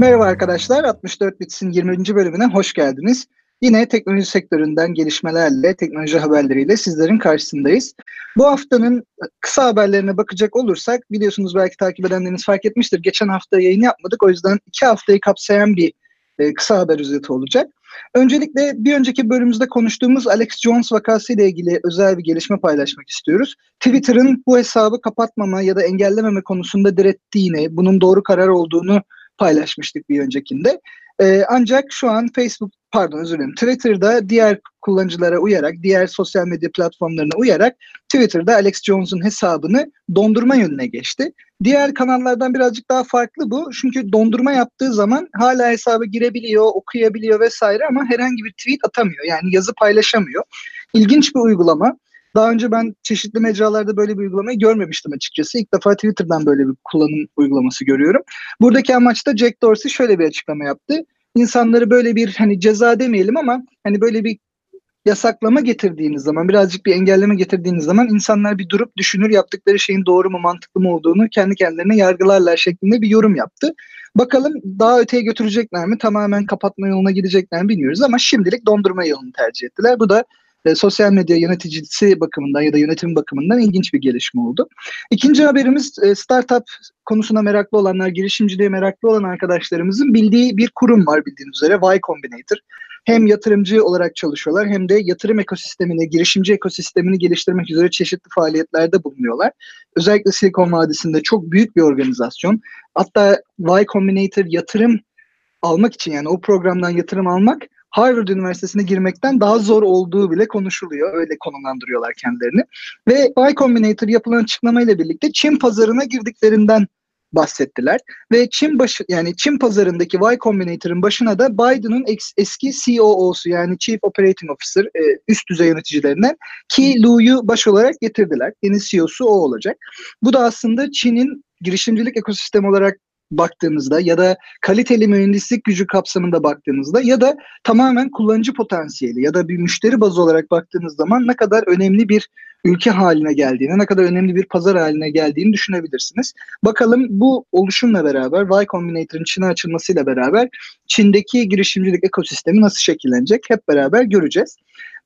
Merhaba arkadaşlar, 64 Bits'in 20. bölümüne hoş geldiniz. Yine teknoloji sektöründen gelişmelerle, teknoloji haberleriyle sizlerin karşısındayız. Bu haftanın kısa haberlerine bakacak olursak, biliyorsunuz belki takip edenleriniz fark etmiştir. Geçen hafta yayın yapmadık, o yüzden iki haftayı kapsayan bir e, kısa haber özeti olacak. Öncelikle bir önceki bölümümüzde konuştuğumuz Alex Jones vakası ile ilgili özel bir gelişme paylaşmak istiyoruz. Twitter'ın bu hesabı kapatmama ya da engellememe konusunda direttiğini, bunun doğru karar olduğunu paylaşmıştık bir öncekinde. Ee, ancak şu an Facebook, pardon özür dilerim, Twitter'da diğer kullanıcılara uyarak, diğer sosyal medya platformlarına uyarak Twitter'da Alex Jones'un hesabını dondurma yönüne geçti. Diğer kanallardan birazcık daha farklı bu. Çünkü dondurma yaptığı zaman hala hesaba girebiliyor, okuyabiliyor vesaire ama herhangi bir tweet atamıyor. Yani yazı paylaşamıyor. İlginç bir uygulama. Daha önce ben çeşitli mecralarda böyle bir uygulamayı görmemiştim açıkçası. İlk defa Twitter'dan böyle bir kullanım uygulaması görüyorum. Buradaki amaçta Jack Dorsey şöyle bir açıklama yaptı. İnsanları böyle bir hani ceza demeyelim ama hani böyle bir yasaklama getirdiğiniz zaman, birazcık bir engelleme getirdiğiniz zaman insanlar bir durup düşünür yaptıkları şeyin doğru mu, mantıklı mı olduğunu kendi kendilerine yargılarlar şeklinde bir yorum yaptı. Bakalım daha öteye götürecekler mi, tamamen kapatma yoluna gidecekler mi bilmiyoruz ama şimdilik dondurma yolunu tercih ettiler. Bu da e, sosyal medya yöneticisi bakımından ya da yönetim bakımından ilginç bir gelişme oldu. İkinci haberimiz e, startup konusuna meraklı olanlar, girişimciliğe meraklı olan arkadaşlarımızın bildiği bir kurum var bildiğiniz üzere Y Combinator. Hem yatırımcı olarak çalışıyorlar hem de yatırım ekosistemini, girişimci ekosistemini geliştirmek üzere çeşitli faaliyetlerde bulunuyorlar. Özellikle Silikon Vadisi'nde çok büyük bir organizasyon. Hatta Y Combinator yatırım almak için yani o programdan yatırım almak Harvard Üniversitesi'ne girmekten daha zor olduğu bile konuşuluyor. Öyle konumlandırıyorlar kendilerini. Ve Y Combinator yapılan açıklamayla birlikte Çin pazarına girdiklerinden bahsettiler. Ve Çin başı yani Çin pazarındaki Y Combinator'ın başına da Biden'ın eski COO'su yani Chief Operating Officer e, üst düzey yöneticilerinden Ki Lu'yu baş olarak getirdiler. Yeni CEO'su o olacak. Bu da aslında Çin'in girişimcilik ekosistemi olarak baktığımızda ya da kaliteli mühendislik gücü kapsamında baktığımızda ya da tamamen kullanıcı potansiyeli ya da bir müşteri bazı olarak baktığınız zaman ne kadar önemli bir ülke haline geldiğini, ne kadar önemli bir pazar haline geldiğini düşünebilirsiniz. Bakalım bu oluşumla beraber, Y Combinator'ın Çin'e açılmasıyla beraber Çin'deki girişimcilik ekosistemi nasıl şekillenecek hep beraber göreceğiz.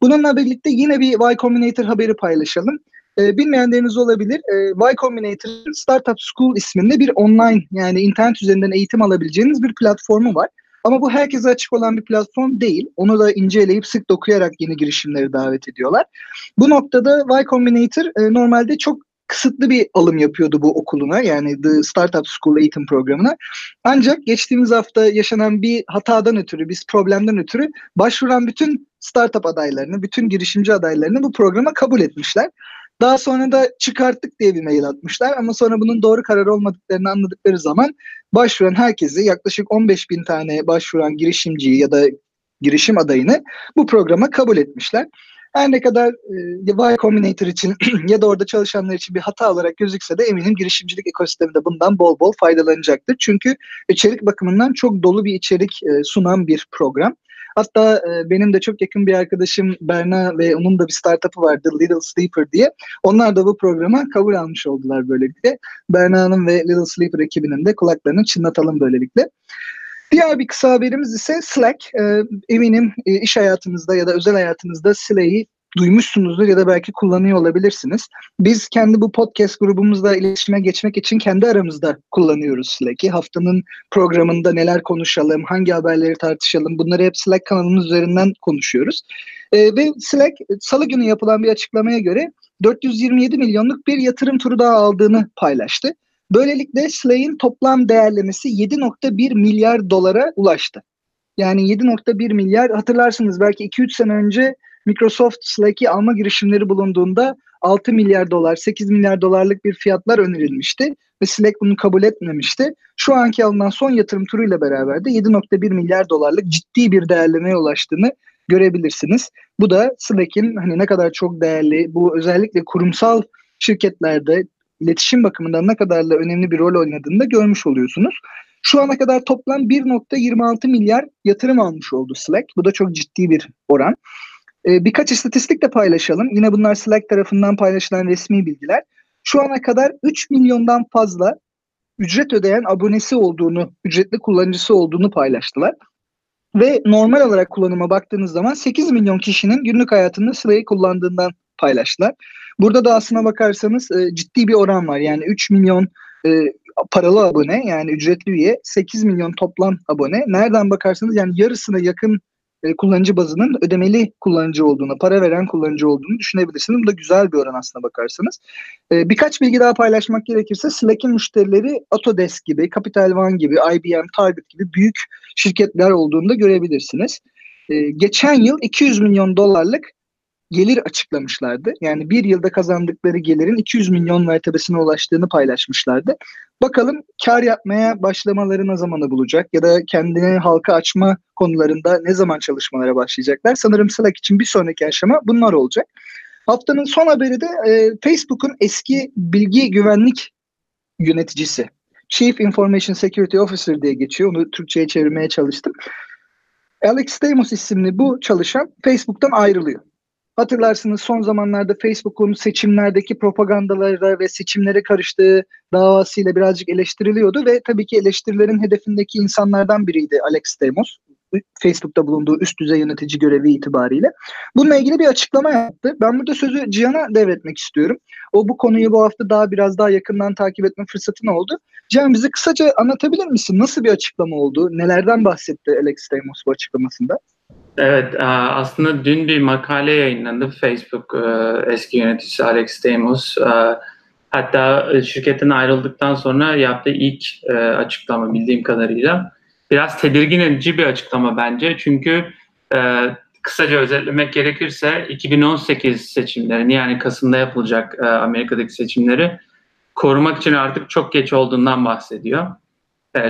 Bununla birlikte yine bir Y Combinator haberi paylaşalım. E, bilmeyenleriniz olabilir. E, y Combinator Startup School isminde bir online yani internet üzerinden eğitim alabileceğiniz bir platformu var. Ama bu herkese açık olan bir platform değil. Onu da inceleyip sık dokuyarak yeni girişimleri davet ediyorlar. Bu noktada Y Combinator e, normalde çok kısıtlı bir alım yapıyordu bu okuluna yani The Startup School eğitim programına. Ancak geçtiğimiz hafta yaşanan bir hatadan ötürü, bir problemden ötürü başvuran bütün startup adaylarını, bütün girişimci adaylarını bu programa kabul etmişler. Daha sonra da çıkarttık diye bir mail atmışlar ama sonra bunun doğru karar olmadıklarını anladıkları zaman başvuran herkesi yaklaşık 15 bin tane başvuran girişimciyi ya da girişim adayını bu programa kabul etmişler. Her ne kadar e, Y Combinator için ya da orada çalışanlar için bir hata olarak gözükse de eminim girişimcilik ekosisteminde bundan bol bol faydalanacaktır. Çünkü içerik bakımından çok dolu bir içerik e, sunan bir program. Hatta e, benim de çok yakın bir arkadaşım Berna ve onun da bir startup'ı vardı Little Sleeper diye. Onlar da bu programa kabul almış oldular böylelikle. Berna'nın ve Little Sleeper ekibinin de kulaklarını çınlatalım böylelikle. Diğer bir kısa haberimiz ise Slack. E, eminim e, iş hayatınızda ya da özel hayatınızda Slack'i duymuşsunuzdur ya da belki kullanıyor olabilirsiniz. Biz kendi bu podcast grubumuzla iletişime geçmek için kendi aramızda kullanıyoruz Slack'i. Haftanın programında neler konuşalım, hangi haberleri tartışalım bunları hep Slack kanalımız üzerinden konuşuyoruz. Ee, ve Slack salı günü yapılan bir açıklamaya göre 427 milyonluk bir yatırım turu daha aldığını paylaştı. Böylelikle Slack'in toplam değerlemesi 7.1 milyar dolara ulaştı. Yani 7.1 milyar hatırlarsınız belki 2-3 sene önce Microsoft Slack'i alma girişimleri bulunduğunda 6 milyar dolar, 8 milyar dolarlık bir fiyatlar önerilmişti ve Slack bunu kabul etmemişti. Şu anki alınan son yatırım turuyla beraber de 7.1 milyar dolarlık ciddi bir değerlemeye ulaştığını görebilirsiniz. Bu da Slack'in hani ne kadar çok değerli, bu özellikle kurumsal şirketlerde iletişim bakımından ne kadar da önemli bir rol oynadığını da görmüş oluyorsunuz. Şu ana kadar toplam 1.26 milyar yatırım almış oldu Slack. Bu da çok ciddi bir oran. E, birkaç istatistik de paylaşalım. Yine bunlar Slack tarafından paylaşılan resmi bilgiler. Şu ana kadar 3 milyondan fazla ücret ödeyen abonesi olduğunu, ücretli kullanıcısı olduğunu paylaştılar. Ve normal olarak kullanıma baktığınız zaman 8 milyon kişinin günlük hayatında Sıla'yı kullandığından paylaştılar. Burada da aslına bakarsanız e, ciddi bir oran var. Yani 3 milyon e, paralı abone yani ücretli üye 8 milyon toplam abone. Nereden bakarsanız yani yarısına yakın e, kullanıcı bazının ödemeli kullanıcı olduğunu, para veren kullanıcı olduğunu düşünebilirsiniz. Bu da güzel bir oran aslına bakarsanız. E, birkaç bilgi daha paylaşmak gerekirse Slack'in müşterileri Autodesk gibi, Capital One gibi, IBM, Target gibi büyük şirketler olduğunu da görebilirsiniz. E, geçen yıl 200 milyon dolarlık gelir açıklamışlardı. Yani bir yılda kazandıkları gelirin 200 milyon mertebesine ulaştığını paylaşmışlardı. Bakalım kar yapmaya başlamaları ne zamanı bulacak ya da kendini halka açma konularında ne zaman çalışmalara başlayacaklar. Sanırım Slack için bir sonraki aşama bunlar olacak. Haftanın son haberi de e, Facebook'un eski bilgi güvenlik yöneticisi. Chief Information Security Officer diye geçiyor. Onu Türkçe'ye çevirmeye çalıştım. Alex Demus isimli bu çalışan Facebook'tan ayrılıyor. Hatırlarsınız son zamanlarda Facebook'un seçimlerdeki propagandalara ve seçimlere karıştığı davasıyla birazcık eleştiriliyordu ve tabii ki eleştirilerin hedefindeki insanlardan biriydi Alex Stamos. Facebook'ta bulunduğu üst düzey yönetici görevi itibariyle. Bununla ilgili bir açıklama yaptı. Ben burada sözü Cihan'a devretmek istiyorum. O bu konuyu bu hafta daha biraz daha yakından takip etme fırsatın oldu. Cihan bize kısaca anlatabilir misin? Nasıl bir açıklama oldu? Nelerden bahsetti Alex Stamos bu açıklamasında? Evet, e, aslında dün bir makale yayınlandı. Facebook e, eski yöneticisi Alex Demus. E, hatta şirketin ayrıldıktan sonra yaptığı ilk açıklama bildiğim kadarıyla. Biraz tedirgin edici bir açıklama bence. Çünkü kısaca özetlemek gerekirse 2018 seçimlerini yani Kasım'da yapılacak Amerika'daki seçimleri korumak için artık çok geç olduğundan bahsediyor.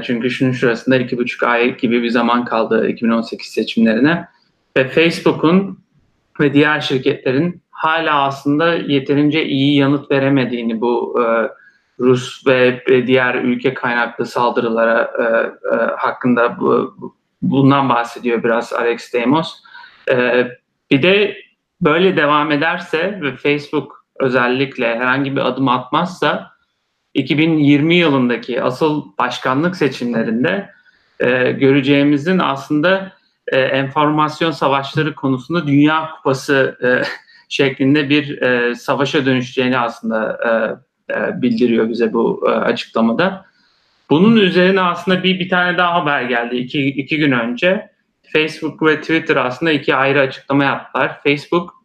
Çünkü şunun şurasında iki buçuk ay gibi bir zaman kaldı 2018 seçimlerine. Ve Facebook'un ve diğer şirketlerin hala aslında yeterince iyi yanıt veremediğini bu e, Rus ve diğer ülke kaynaklı saldırılara e, e, hakkında bu, bundan bahsediyor biraz Alex Demos. E, bir de böyle devam ederse ve Facebook özellikle herhangi bir adım atmazsa 2020 yılındaki asıl başkanlık seçimlerinde e, göreceğimizin aslında e, enformasyon savaşları konusunda Dünya Kupası e, şeklinde bir e, savaşa dönüşeceğini aslında e, e, bildiriyor bize bu e, açıklamada. Bunun üzerine aslında bir bir tane daha haber geldi iki, iki gün önce. Facebook ve Twitter aslında iki ayrı açıklama yaptılar. Facebook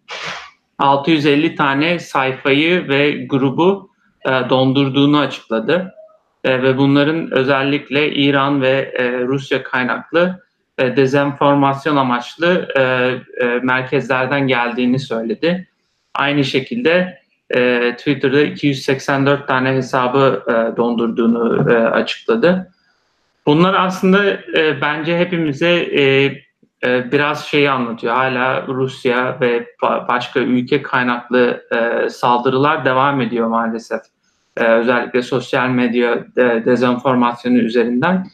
650 tane sayfayı ve grubu e, dondurduğunu açıkladı. E, ve bunların özellikle İran ve e, Rusya kaynaklı e, dezenformasyon amaçlı e, e, merkezlerden geldiğini söyledi. Aynı şekilde e, Twitter'da 284 tane hesabı e, dondurduğunu e, açıkladı. Bunlar aslında e, bence hepimize e, e, biraz şeyi anlatıyor. Hala Rusya ve başka ülke kaynaklı e, saldırılar devam ediyor maalesef. E, özellikle sosyal medya de, dezenformasyonu üzerinden.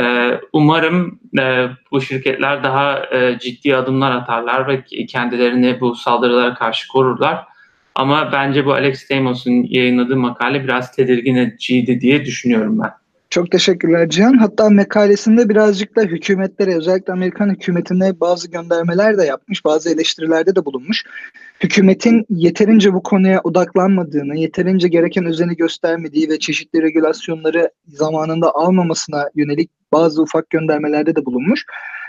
Ee, umarım e, bu şirketler daha e, ciddi adımlar atarlar ve kendilerini bu saldırılara karşı korurlar. Ama bence bu Alex Demos'un yayınladığı makale biraz tedirgin ediciydi diye düşünüyorum ben. Çok teşekkürler Cihan. Hatta makalesinde birazcık da hükümetlere özellikle Amerikan hükümetine bazı göndermeler de yapmış, bazı eleştirilerde de bulunmuş. Hükümetin yeterince bu konuya odaklanmadığını, yeterince gereken özeni göstermediği ve çeşitli regülasyonları zamanında almamasına yönelik bazı ufak göndermelerde de bulunmuş.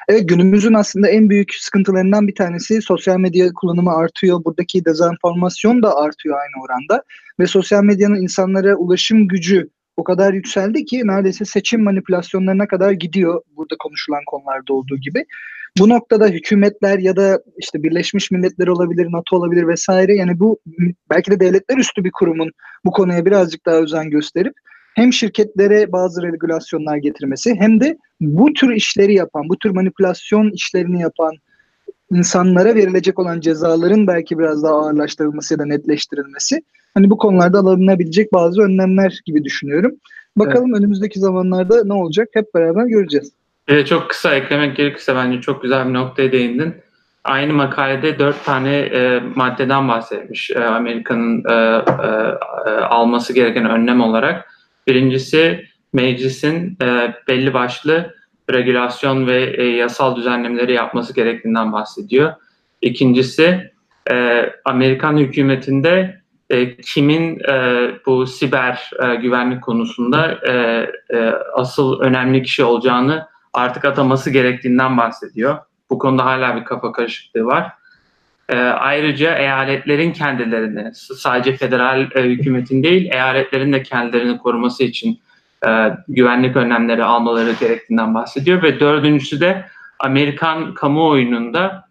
Evet günümüzün aslında en büyük sıkıntılarından bir tanesi sosyal medya kullanımı artıyor. Buradaki dezenformasyon da artıyor aynı oranda. Ve sosyal medyanın insanlara ulaşım gücü o kadar yükseldi ki neredeyse seçim manipülasyonlarına kadar gidiyor burada konuşulan konularda olduğu gibi. Bu noktada hükümetler ya da işte Birleşmiş Milletler olabilir, NATO olabilir vesaire yani bu belki de devletler üstü bir kurumun bu konuya birazcık daha özen gösterip hem şirketlere bazı regülasyonlar getirmesi hem de bu tür işleri yapan, bu tür manipülasyon işlerini yapan insanlara verilecek olan cezaların belki biraz daha ağırlaştırılması ya da netleştirilmesi hani bu konularda alınabilecek bazı önlemler gibi düşünüyorum. Bakalım evet. önümüzdeki zamanlarda ne olacak hep beraber göreceğiz. Evet, çok kısa eklemek gerekirse bence çok güzel bir noktaya değindin. Aynı makalede dört tane e, maddeden bahsetmiş e, Amerika'nın e, e, e alması gereken önlem olarak. Birincisi meclisin e, belli başlı regülasyon ve e, yasal düzenlemeleri yapması gerektiğinden bahsediyor. İkincisi e, Amerikan hükümetinde e, kimin e, bu siber e, güvenlik konusunda e, e, asıl önemli kişi olacağını artık ataması gerektiğinden bahsediyor. Bu konuda hala bir kafa karışıklığı var. E, ayrıca eyaletlerin kendilerini, sadece federal e, hükümetin değil, eyaletlerin de kendilerini koruması için e, güvenlik önlemleri almaları gerektiğinden bahsediyor. Ve dördüncüsü de Amerikan kamuoyununda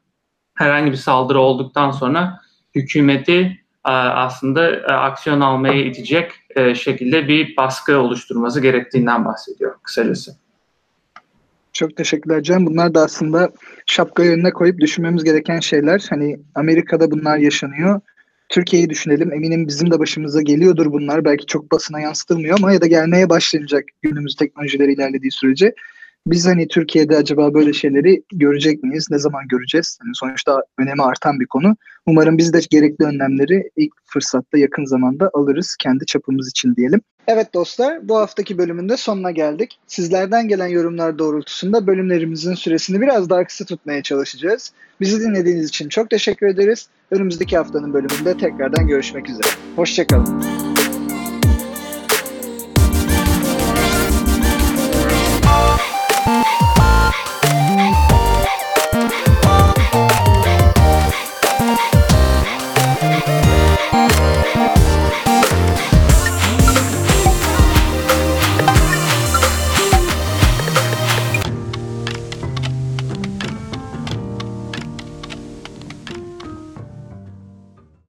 herhangi bir saldırı olduktan sonra hükümeti e, aslında e, aksiyon almaya itecek e, şekilde bir baskı oluşturması gerektiğinden bahsediyor kısacası. Çok teşekkürler Can. Bunlar da aslında şapkayı önüne koyup düşünmemiz gereken şeyler. Hani Amerika'da bunlar yaşanıyor. Türkiye'yi düşünelim. Eminim bizim de başımıza geliyordur bunlar. Belki çok basına yansıtılmıyor ama ya da gelmeye başlanacak günümüz teknolojileri ilerlediği sürece. Biz hani Türkiye'de acaba böyle şeyleri görecek miyiz? Ne zaman göreceğiz? Yani sonuçta önemi artan bir konu. Umarım biz de gerekli önlemleri ilk fırsatta yakın zamanda alırız kendi çapımız için diyelim. Evet dostlar bu haftaki bölümünde sonuna geldik. Sizlerden gelen yorumlar doğrultusunda bölümlerimizin süresini biraz daha kısa tutmaya çalışacağız. Bizi dinlediğiniz için çok teşekkür ederiz. Önümüzdeki haftanın bölümünde tekrardan görüşmek üzere. Hoşçakalın.